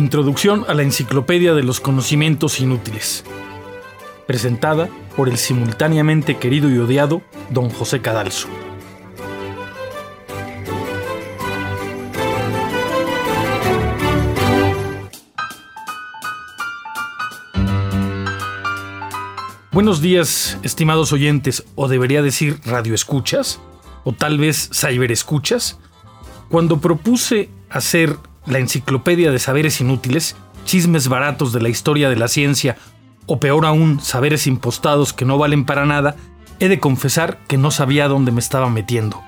Introducción a la Enciclopedia de los Conocimientos Inútiles. Presentada por el simultáneamente querido y odiado Don José Cadalso. Buenos días, estimados oyentes, o debería decir radioescuchas, o tal vez cyberescuchas. Cuando propuse hacer la enciclopedia de saberes inútiles, chismes baratos de la historia de la ciencia, o peor aún, saberes impostados que no valen para nada, he de confesar que no sabía dónde me estaba metiendo.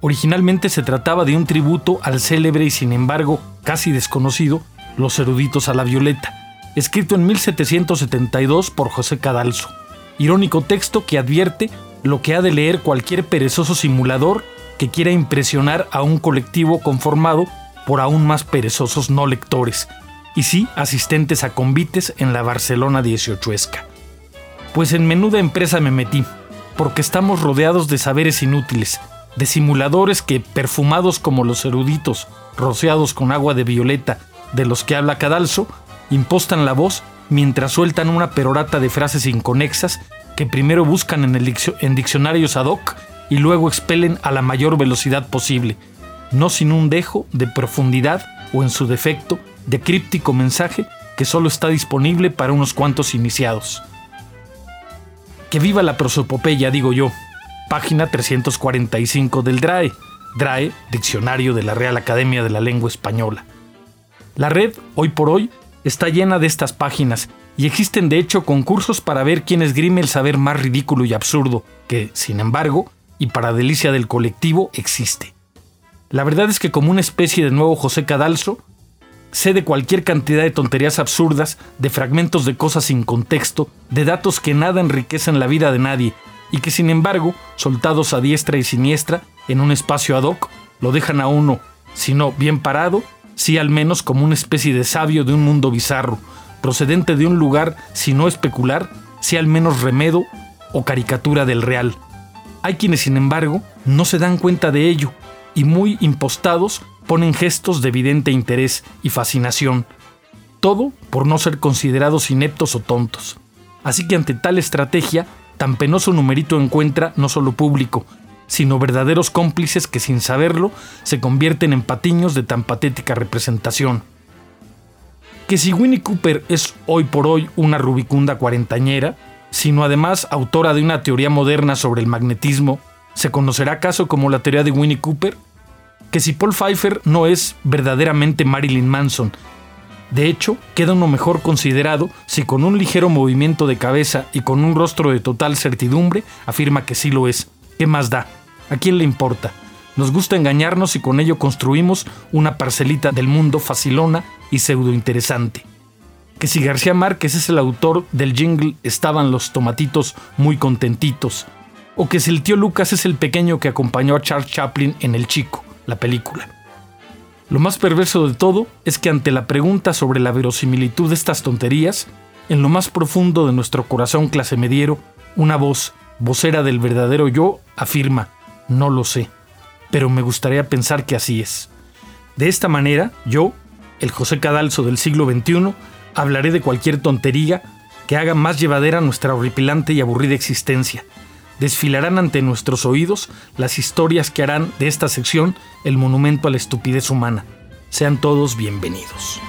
Originalmente se trataba de un tributo al célebre y sin embargo casi desconocido Los eruditos a la violeta, escrito en 1772 por José Cadalso. Irónico texto que advierte lo que ha de leer cualquier perezoso simulador que quiera impresionar a un colectivo conformado por aún más perezosos no lectores, y sí asistentes a convites en la Barcelona 18esca. Pues en menuda empresa me metí, porque estamos rodeados de saberes inútiles, de simuladores que, perfumados como los eruditos, rociados con agua de violeta de los que habla Cadalso, impostan la voz mientras sueltan una perorata de frases inconexas que primero buscan en, en diccionarios ad hoc y luego expelen a la mayor velocidad posible, no sin un dejo de profundidad o en su defecto de críptico mensaje que solo está disponible para unos cuantos iniciados. Que viva la prosopopeya, digo yo. Página 345 del DRAE. DRAE, Diccionario de la Real Academia de la Lengua Española. La red, hoy por hoy, está llena de estas páginas y existen de hecho concursos para ver quién esgrime el saber más ridículo y absurdo, que, sin embargo, y para delicia del colectivo, existe. La verdad es que como una especie de nuevo José Cadalso, sé de cualquier cantidad de tonterías absurdas, de fragmentos de cosas sin contexto, de datos que nada enriquecen la vida de nadie y que sin embargo, soltados a diestra y siniestra en un espacio ad hoc, lo dejan a uno, si no bien parado, si al menos como una especie de sabio de un mundo bizarro, procedente de un lugar, si no especular, si al menos remedo o caricatura del real. Hay quienes, sin embargo, no se dan cuenta de ello y muy impostados ponen gestos de evidente interés y fascinación, todo por no ser considerados ineptos o tontos. Así que ante tal estrategia, tan penoso numerito encuentra no solo público, sino verdaderos cómplices que sin saberlo se convierten en patiños de tan patética representación. Que si Winnie Cooper es hoy por hoy una rubicunda cuarentañera, sino además autora de una teoría moderna sobre el magnetismo, ¿se conocerá acaso como la teoría de Winnie Cooper? que si Paul Pfeiffer no es verdaderamente Marilyn Manson. De hecho, queda uno mejor considerado si con un ligero movimiento de cabeza y con un rostro de total certidumbre afirma que sí lo es. ¿Qué más da? ¿A quién le importa? Nos gusta engañarnos y con ello construimos una parcelita del mundo facilona y pseudo interesante. Que si García Márquez es el autor del jingle Estaban los tomatitos muy contentitos. O que si el tío Lucas es el pequeño que acompañó a Charles Chaplin en El Chico la película. Lo más perverso de todo es que ante la pregunta sobre la verosimilitud de estas tonterías, en lo más profundo de nuestro corazón clase mediero, una voz, vocera del verdadero yo, afirma, no lo sé, pero me gustaría pensar que así es. De esta manera, yo, el José Cadalso del siglo XXI, hablaré de cualquier tontería que haga más llevadera nuestra horripilante y aburrida existencia, desfilarán ante nuestros oídos las historias que harán de esta sección el monumento a la estupidez humana. Sean todos bienvenidos.